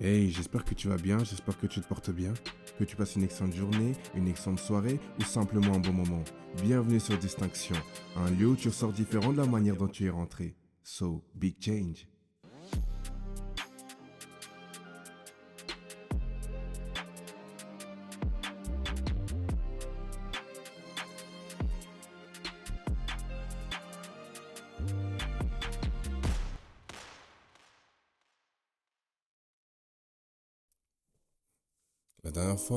Hey, j'espère que tu vas bien, j'espère que tu te portes bien, que tu passes une excellente journée, une excellente soirée ou simplement un bon moment. Bienvenue sur Distinction, un lieu où tu ressors différent de la manière dont tu es rentré. So, big change.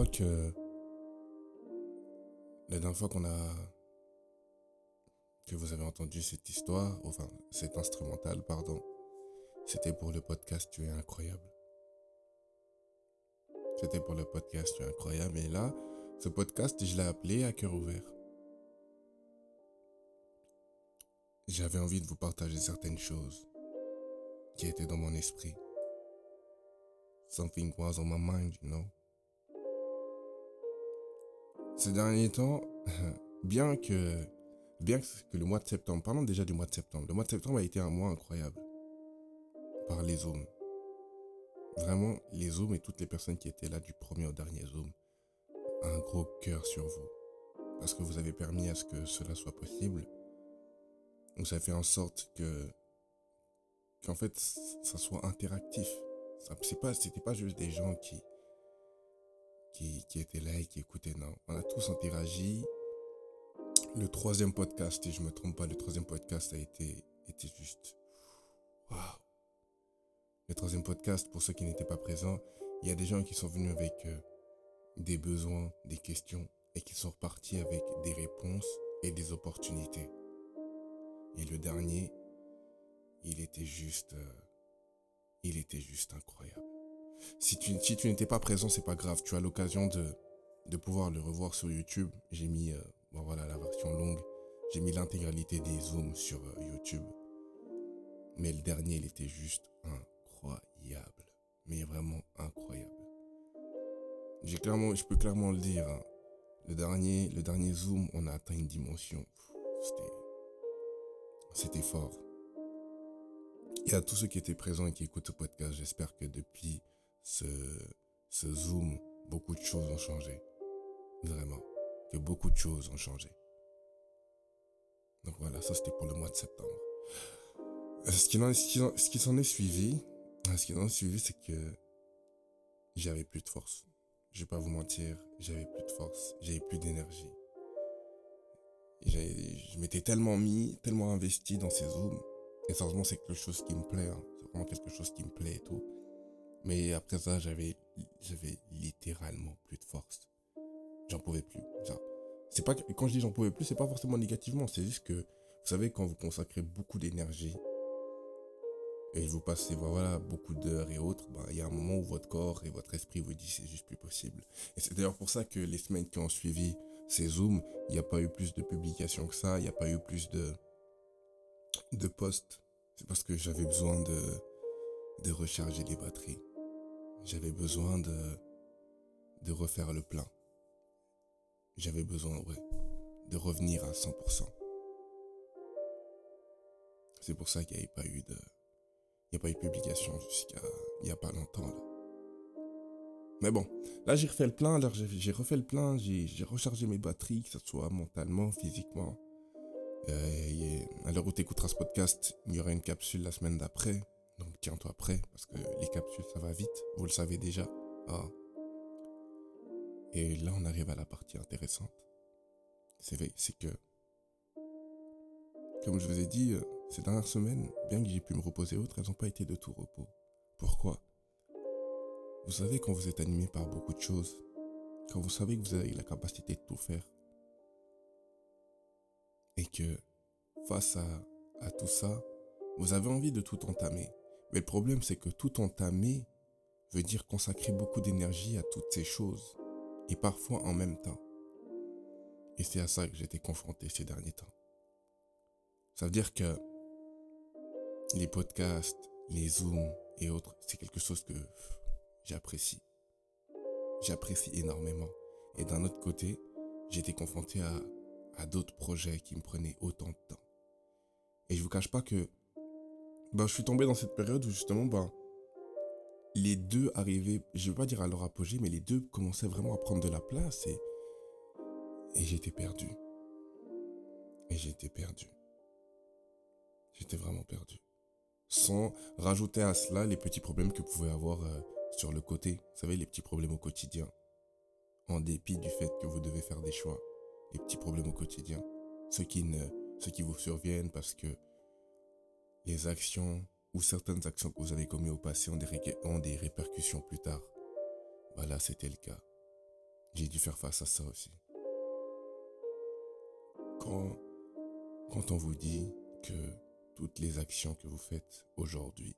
Que. La dernière fois qu'on a. Que vous avez entendu cette histoire, enfin, cet instrumental, pardon, c'était pour le podcast Tu es incroyable. C'était pour le podcast Tu es incroyable. Et là, ce podcast, je l'ai appelé à cœur ouvert. J'avais envie de vous partager certaines choses qui étaient dans mon esprit. Something was on my mind, you know. Ces derniers temps, bien que, bien que le mois de septembre, parlons déjà du mois de septembre. Le mois de septembre a été un mois incroyable. Par les zooms. Vraiment, les zooms et toutes les personnes qui étaient là du premier au dernier zoom. Un gros cœur sur vous. Parce que vous avez permis à ce que cela soit possible. Vous avez fait en sorte que, qu'en fait, ça soit interactif. C'est c'était pas juste des gens qui, qui, qui étaient là et qui écoutaient. Non, on a tous interagi. Le troisième podcast, si je me trompe pas, le troisième podcast a été, été juste. Waouh! Le troisième podcast, pour ceux qui n'étaient pas présents, il y a des gens qui sont venus avec euh, des besoins, des questions et qui sont repartis avec des réponses et des opportunités. Et le dernier, il était juste, euh, il était juste incroyable. Si tu, n'étais pas présent, c'est pas grave. Tu as l'occasion de, pouvoir le revoir sur YouTube. J'ai mis, euh, voilà, la version longue. J'ai mis l'intégralité des zooms sur euh, YouTube. Mais le dernier, il était juste incroyable. Mais vraiment incroyable. J'ai clairement, je peux clairement le dire. hein. Le dernier, le dernier zoom, on a atteint une dimension. C'était, c'était fort. Et à tous ceux qui étaient présents et qui écoutent ce podcast, j'espère que depuis ce, ce Zoom, beaucoup de choses ont changé. Vraiment. Que beaucoup de choses ont changé. Donc voilà, ça c'était pour le mois de septembre. Euh, Ce qui, s'en est suivi, euh, ce qui s'en suivi, c'est que j'avais plus de force. Je vais pas vous mentir, j'avais plus de force, j'avais plus d'énergie. Je m'étais tellement mis, tellement investi dans ces zooms. Et sérieusement, c'est quelque chose qui me plaît. hein. C'est vraiment quelque chose qui me plaît et tout. Mais après ça, j'avais, j'avais littéralement plus de force. J'en pouvais plus. C'est pas quand je dis j'en pouvais plus, c'est pas forcément négativement. C'est juste que, vous savez, quand vous consacrez beaucoup d'énergie et vous passez voilà beaucoup d'heures et autres, bah, il y a un moment où votre corps et votre esprit vous dit c'est juste plus possible. Et c'est d'ailleurs pour ça que les semaines qui ont suivi ces zooms, il n'y a pas eu plus de publications que ça, il n'y a pas eu plus de de posts. C'est parce que j'avais besoin de de recharger les batteries. J'avais besoin de de refaire le plein. J'avais besoin ouais de revenir à 100%. C'est pour ça qu'il n'y avait pas eu de il a pas eu de publication jusqu'à il n'y a pas longtemps là. Mais bon, là j'ai refait le plein, là j'ai refait le plein, j'ai rechargé mes batteries, que ce soit mentalement, physiquement. Euh, et à l'heure où tu écouteras ce podcast, il y aura une capsule la semaine d'après. Donc tiens-toi prêt, parce que les capsules ça va vite, vous le savez déjà. Ah. Et là on arrive à la partie intéressante. C'est vrai, c'est que, comme je vous ai dit, euh, ces dernières semaines, bien que j'ai pu me reposer autres, elles n'ont pas été de tout repos. Pourquoi? Vous savez, quand vous êtes animé par beaucoup de choses, quand vous savez que vous avez la capacité de tout faire, et que face à tout ça, vous avez envie de tout entamer. Mais le problème, c'est que tout entamer veut dire consacrer beaucoup d'énergie à toutes ces choses, et parfois en même temps. Et c'est à ça que j'étais confronté ces derniers temps. Ça veut dire que les podcasts, les zooms et autres, c'est quelque chose que j'apprécie. J'apprécie énormément. Et d'un autre côté, j'étais confronté à, à d'autres projets qui me prenaient autant de temps. Et je vous cache pas que ben, je suis tombé dans cette période où justement, ben, les deux arrivaient, je ne vais pas dire à leur apogée, mais les deux commençaient vraiment à prendre de la place et, j'étais perdu. Et j'étais perdu. J'étais vraiment perdu. Sans rajouter à cela les petits problèmes que pouvez avoir euh, sur le côté. Vous savez, les petits problèmes au quotidien. En dépit du fait que vous devez faire des choix. Les petits problèmes au quotidien. Ceux qui, ne, ceux qui vous surviennent parce que les actions ou certaines actions que vous avez commises au passé ont des, répercussions plus tard. Voilà, c'était le cas. J'ai dû faire face à ça aussi. Quand, quand on vous dit que toutes les actions que vous faites aujourd'hui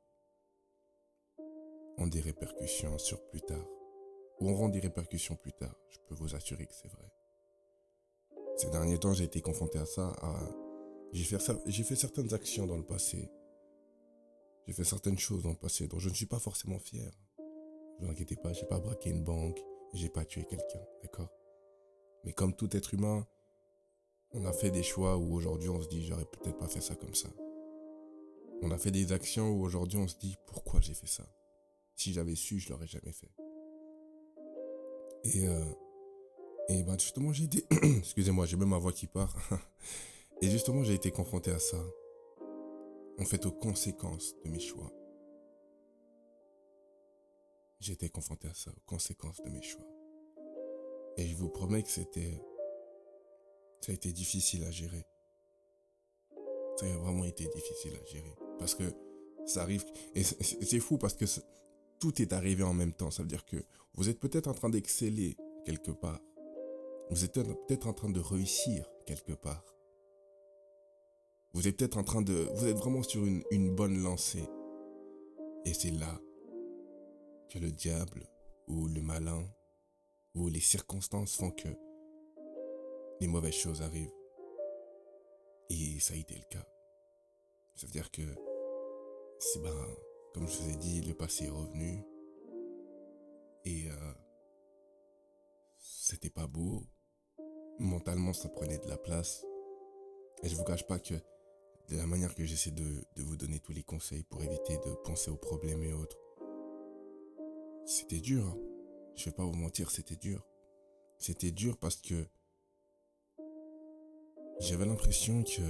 ont des répercussions sur plus tard, ou auront des répercussions plus tard, je peux vous assurer que c'est vrai. Ces derniers temps, j'ai été confronté à ça. J'ai fait, certaines actions dans le passé j'ai fait certaines choses dans le passé dont je ne suis pas forcément fier. Ne vous inquiétez pas, j'ai pas braqué une banque, j'ai pas tué quelqu'un, d'accord? Mais comme tout être humain, on a fait des choix où aujourd'hui on se dit j'aurais peut-être pas fait ça comme ça. On a fait des actions où aujourd'hui on se dit pourquoi j'ai fait ça? Si j'avais su, je l'aurais jamais fait. Et, euh, et ben justement j'ai été... Excusez-moi, j'ai même ma voix qui part. et justement j'ai été confronté à ça en fait aux conséquences de mes choix. J'ai été confronté à ça, aux conséquences de mes choix. Et je vous promets que c'était... Ça a été difficile à gérer. Ça a vraiment été difficile à gérer. Parce que ça arrive... Et c'est fou parce que tout est arrivé en même temps. Ça veut dire que vous êtes peut-être en train d'exceller quelque part. Vous êtes peut-être en train de réussir quelque part. Vous êtes peut-être en train de... Vous êtes vraiment sur une, bonne lancée. Et c'est là que le diable ou le malin ou les circonstances font que les mauvaises choses arrivent. Et ça a été le cas. Ça veut dire que, c'est ben, comme je vous ai dit, le passé est revenu. Et euh, c'était pas beau. Mentalement, ça prenait de la place. Et je vous cache pas que de la manière que j'essaie de, vous donner tous les conseils pour éviter de penser aux problèmes et autres. C'était dur. Hein. Je vais pas vous mentir, c'était dur. C'était dur parce que j'avais l'impression que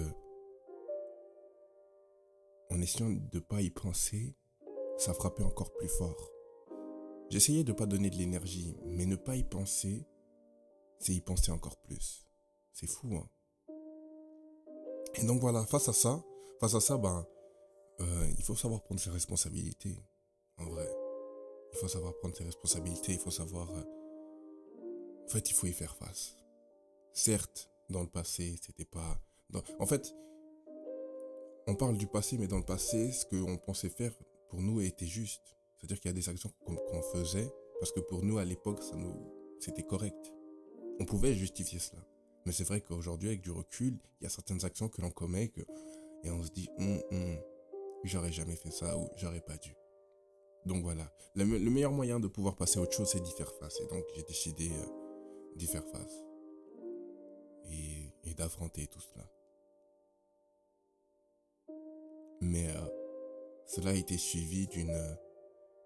en essayant de pas y penser, ça frappait encore plus fort. J'essayais de pas donner de l'énergie, mais ne pas y penser, c'est y penser encore plus. C'est fou, hein. Et donc voilà, face à ça, face à ça, ben, euh, il faut savoir prendre ses responsabilités. En vrai. Il faut savoir prendre ses responsabilités, il faut savoir... Euh, en fait, il faut y faire face. Certes, dans le passé, c'était pas... En fait, on parle du passé, mais dans le passé, ce qu'on pensait faire pour nous était juste. C'est-à-dire qu'il y a des actions qu'on faisait parce que pour nous, à l'époque, c'était correct. On pouvait justifier cela. Mais c'est vrai qu'aujourd'hui, avec du recul, il y a certaines actions que l'on commet et on se dit, hum, hum, j'aurais jamais fait ça ou j'aurais pas dû. Donc voilà, le, meilleur moyen de pouvoir passer à autre chose, c'est d'y faire face. Et donc j'ai décidé euh, d'y faire face et, d'affronter tout cela. Mais euh, cela a été suivi d'une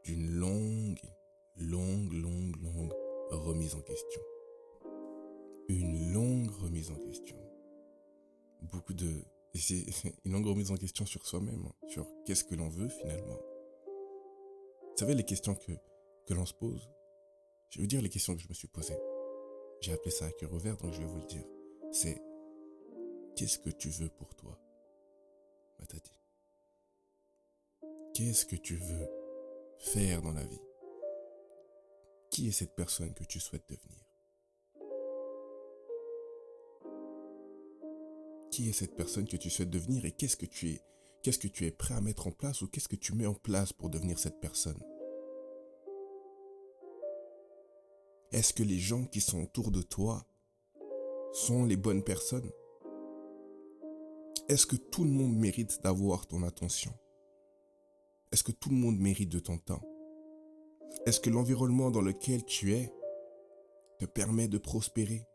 d'une longue, longue, longue, longue remise en question en question. Beaucoup de... C'est une longue remise en question sur soi-même, hein, sur qu'est-ce que l'on veut finalement. Vous savez, les questions que, que l'on se pose, je vais vous dire les questions que je me suis posées. J'ai appelé ça à cœur ouvert, donc je vais vous le dire. C'est qu'est-ce que tu veux pour toi Matati. Qu'est-ce que tu veux faire dans la vie? Qui est cette personne que tu souhaites devenir? Qui est cette personne que tu souhaites devenir et qu'est-ce que tu es? Qu'est-ce que tu es prêt à mettre en place ou qu'est-ce que tu mets en place pour devenir cette personne? Est-ce que les gens qui sont autour de toi sont les bonnes personnes? Est-ce que tout le monde mérite d'avoir ton attention? Est-ce que tout le monde mérite de ton temps? Est-ce que l'environnement dans lequel tu es te permet de prospérer?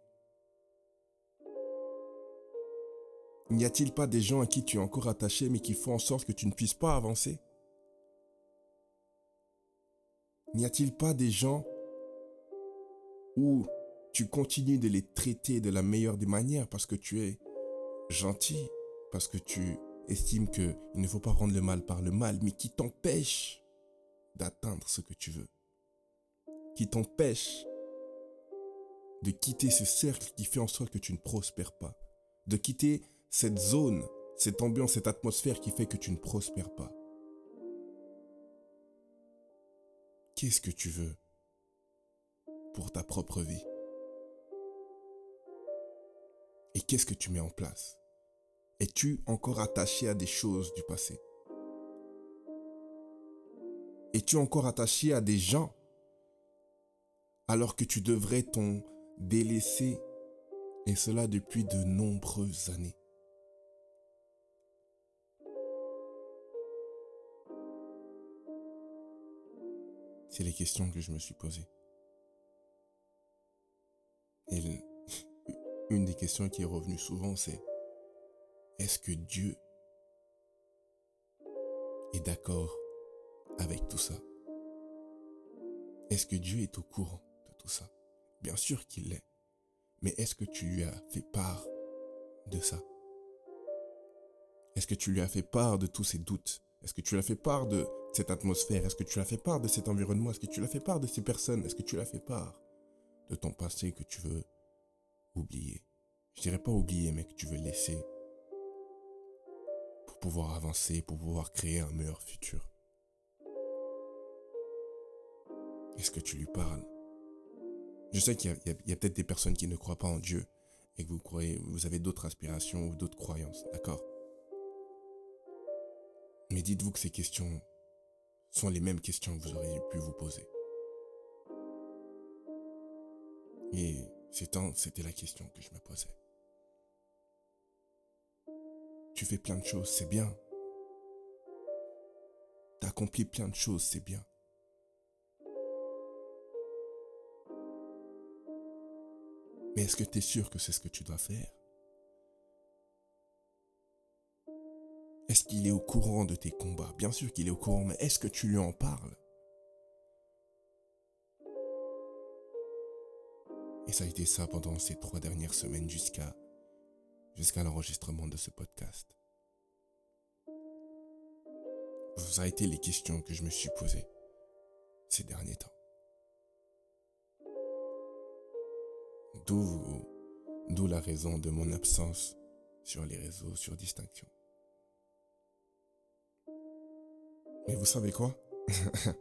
N'y a-t-il pas des gens à qui tu es encore attaché mais qui font en sorte que tu ne puisses pas avancer? N'y a-t-il pas des gens où tu continues de les traiter de la meilleure des manières parce que tu es gentil, parce que tu estimes qu'il ne faut pas rendre le mal par le mal, mais qui t'empêche d'atteindre ce que tu veux, qui t'empêche de quitter ce cercle qui fait en sorte que tu ne prospères pas, de quitter cette zone, cette ambiance, cette atmosphère qui fait que tu ne prospères pas. Qu'est-ce que tu veux pour ta propre vie? Et qu'est-ce que tu mets en place? Es-tu encore attaché à des choses du passé? Es-tu encore attaché à des gens alors que tu devrais t'en délaisser? Et cela depuis de nombreuses années C'est les questions que je me suis posées. Et une des questions qui est revenue souvent, c'est est-ce que Dieu est d'accord avec tout ça? Est-ce que Dieu est au courant de tout ça? Bien sûr qu'il l'est. Mais est-ce que tu lui as fait part de ça? Est-ce que tu lui as fait part de tous ces doutes? Est-ce que tu lui as fait part de cette atmosphère? Est-ce que tu l'as fait part de cet environnement? Est-ce que tu l'as fait part de ces personnes? Est-ce que tu l'as fait part de ton passé que tu veux oublier? Je dirais pas oublier, mais que tu veux laisser pour pouvoir avancer, pour pouvoir créer un meilleur futur. Est-ce que tu lui parles? Je sais qu'il y a, peut-être des personnes qui ne croient pas en Dieu et que vous croyez, vous avez d'autres aspirations ou d'autres croyances, d'accord? Mais dites-vous que ces questions sont les mêmes questions que vous auriez pu vous poser. Et c'était la question que je me posais. Tu fais plein de choses, c'est bien. T'as accompli plein de choses, c'est bien. Mais est-ce que tu es sûr que c'est ce que tu dois faire? Est-ce qu'il est au courant de tes combats? Bien sûr qu'il est au courant, mais est-ce que tu lui en parles? Et ça a été ça pendant ces trois dernières semaines jusqu'à jusqu'à l'enregistrement de ce podcast. Ça a été les questions que je me suis posées ces derniers temps. D'où, d'où la raison de mon absence sur les réseaux, sur Distinction. Mais vous savez quoi?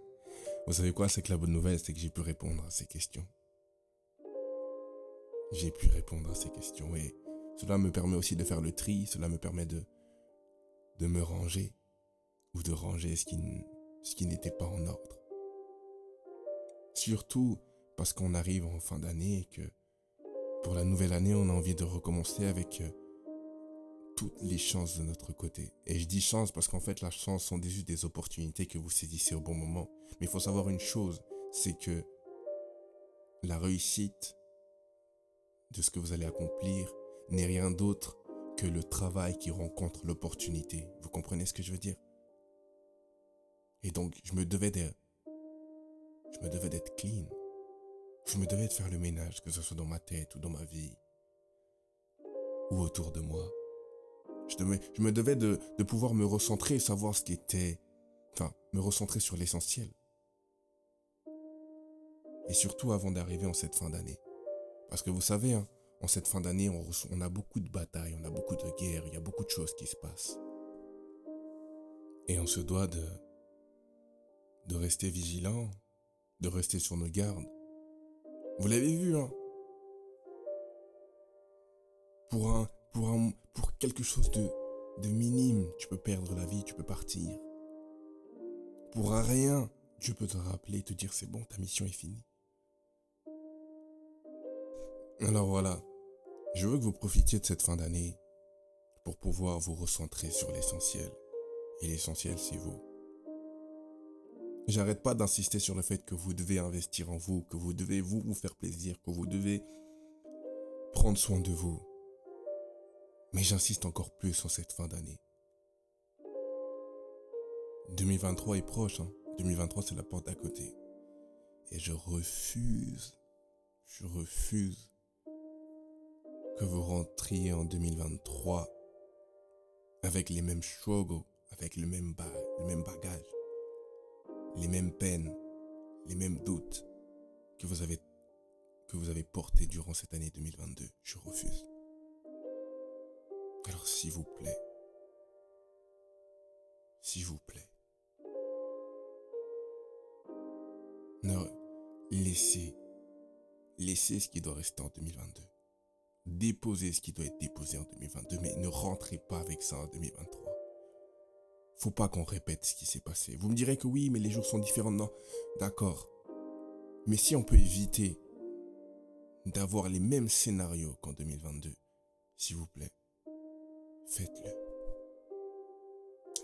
Vous savez quoi? C'est que la bonne nouvelle, c'est que j'ai pu répondre à ces questions. J'ai pu répondre à ces questions et cela me permet aussi de faire le tri, cela me permet de, de me ranger ou de ranger ce qui, ce qui n'était pas en ordre. Surtout parce qu'on arrive en fin d'année et que pour la nouvelle année, on a envie de recommencer avec euh, toutes les chances de notre côté. Et je dis chance parce qu'en fait, la chance sont des opportunités que vous saisissez au bon moment. Mais il faut savoir une chose, c'est que la réussite de ce que vous allez accomplir n'est rien d'autre que le travail qui rencontre l'opportunité. Vous comprenez ce que je veux dire? Et donc, je me devais de... Je me devais d'être clean. Je me devais de faire le ménage, que ce soit dans ma tête ou dans ma vie. Ou autour de moi. Je, me devais de, de pouvoir me recentrer et savoir ce qui était... Enfin, me recentrer sur l'essentiel. Et surtout avant d'arriver en cette fin d'année. Parce que vous savez, hein, en cette fin d'année, on, a beaucoup de batailles, on a beaucoup de guerres, il y a beaucoup de choses qui se passent. Et on se doit de, de rester vigilant, de rester sur nos gardes. Vous l'avez vu, hein pour, un, pour, quelque chose de, minime, tu peux perdre la vie, tu peux partir. Pour rien, Dieu peut te rappeler te dire c'est bon, ta mission est finie. Alors voilà, je veux que vous profitiez de cette fin d'année pour pouvoir vous recentrer sur l'essentiel. Et l'essentiel, c'est vous. J'arrête pas d'insister sur le fait que vous devez investir en vous, que vous devez vous faire plaisir, que vous devez prendre soin de vous. Mais j'insiste encore plus en cette fin d'année. 2023 est proche, hein. 2023 c'est la porte à côté. Et je refuse, je refuse que vous rentriez en 2023 avec les mêmes struggles, avec le même, même bagage, les mêmes peines, les mêmes doutes que vous avez que vous avez portés durant cette année 2022. Je refuse. Alors s'il vous plaît, s'il vous plaît, ne laissez, laissez ce qui doit rester en 2022. Déposez ce qui doit être déposé en 2022, mais ne rentrez pas avec ça en 2023. Faut pas qu'on répète ce qui s'est passé. Vous me direz que oui, mais les jours sont différents. Non, d'accord. Mais si on peut éviter d'avoir les mêmes scénarios qu'en 2022, s'il vous plaît, faites-le.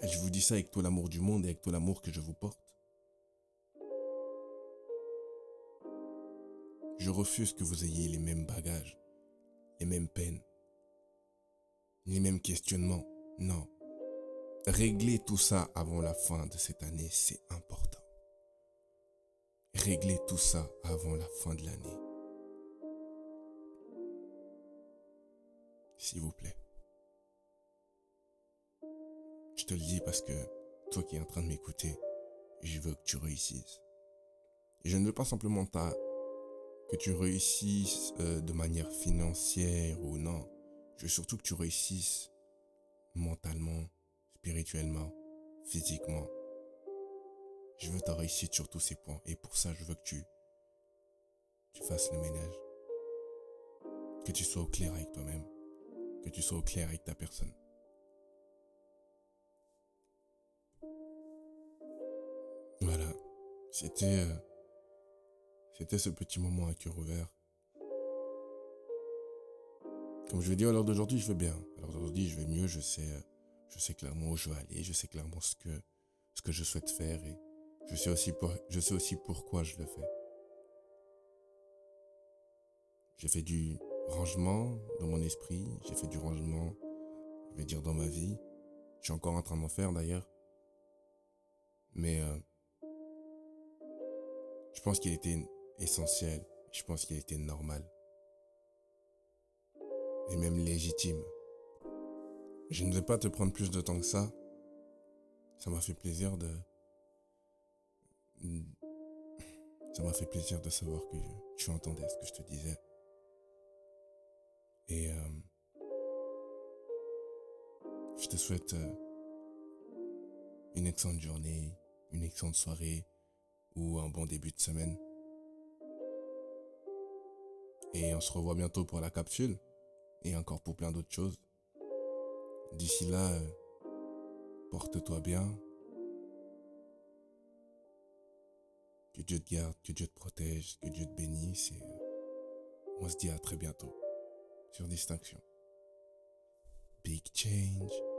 Et je vous dis ça avec tout l'amour du monde et avec tout l'amour que je vous porte. Je refuse que vous ayez les mêmes bagages, les mêmes peines, les mêmes questionnements. Non. Régler tout ça avant la fin de cette année, c'est important. Régler tout ça avant la fin de l'année. S'il vous plaît. Te le dis parce que toi qui es en train de m'écouter, je veux que tu réussisses. Et je ne veux pas simplement ta, que tu réussisses euh, de manière financière ou non. Je veux surtout que tu réussisses mentalement, spirituellement, physiquement. Je veux ta réussite sur tous ces points. Et pour ça, je veux que tu, tu fasses le ménage. Que tu sois au clair avec toi-même. Que tu sois au clair avec ta personne. Voilà. C'était, euh, c'était ce petit moment à cœur ouvert. Comme je vais dire à l'heure d'aujourd'hui, je vais bien. À l'heure d'aujourd'hui, je vais mieux. Je sais, euh, je sais clairement où je veux aller. Je sais clairement ce que, ce que je souhaite faire et je sais aussi, pour, je sais aussi pourquoi je le fais. J'ai fait du rangement dans mon esprit, j'ai fait du rangement, je vais dire, dans ma vie. Je suis encore en train d'en faire d'ailleurs. Mais euh, je pense qu'il était essentiel, je pense qu'il était normal. Et même légitime. Je ne vais pas te prendre plus de temps que ça. Ça m'a fait plaisir de. Ça m'a fait plaisir de savoir que tu entendais ce que je te disais. Et euh, je te souhaite euh, une excellente journée, une excellente soirée ou un bon début de semaine. Et on se revoit bientôt pour la capsule et encore pour plein d'autres choses. D'ici là, euh, porte-toi bien, Que Dieu te garde, que Dieu te protège, que Dieu te bénisse euh, on se dit à très bientôt sur Distinction. Big change.